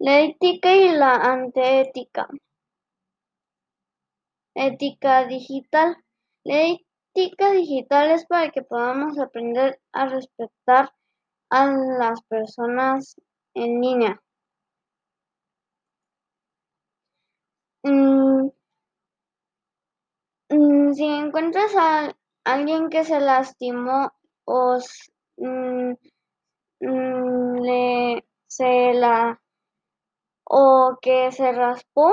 La ética y la antiética. Ética digital. La ética digital es para que podamos aprender a respetar a las personas en línea. Mm, mm, si encuentras a alguien que se lastimó o mm, le, se la o que se raspó,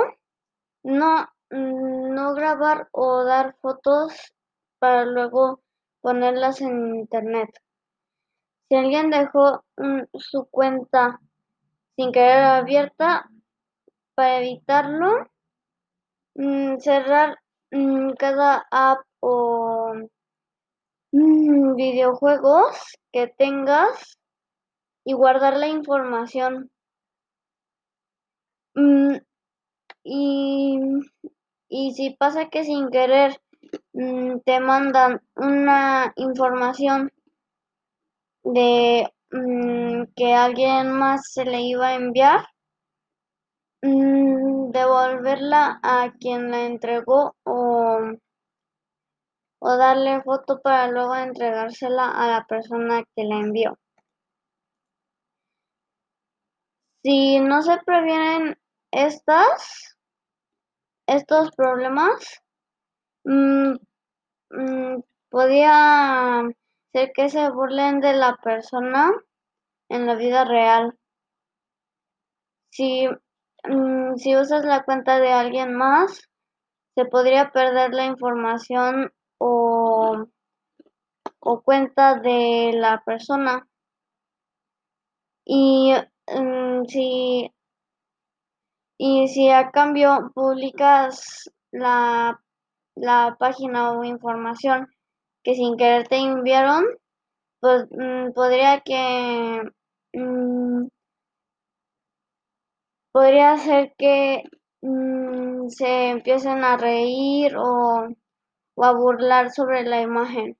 no, no grabar o dar fotos para luego ponerlas en internet. Si alguien dejó su cuenta sin querer abierta, para evitarlo, mm, cerrar mm, cada app o mm, videojuegos que tengas y guardar la información. Y, y si pasa que sin querer te mandan una información de que alguien más se le iba a enviar, Mm, devolverla a quien la entregó o, o darle foto para luego entregársela a la persona que la envió. Si no se previenen estas, estos problemas, mm, mm, podría ser que se burlen de la persona en la vida real. Si Mm, si usas la cuenta de alguien más, se podría perder la información o, o cuenta de la persona. Y mm, si y si a cambio publicas la, la página o información que sin querer te enviaron, pues mm, podría que podría ser que mm, se empiecen a reír o a burlar sobre la imagen.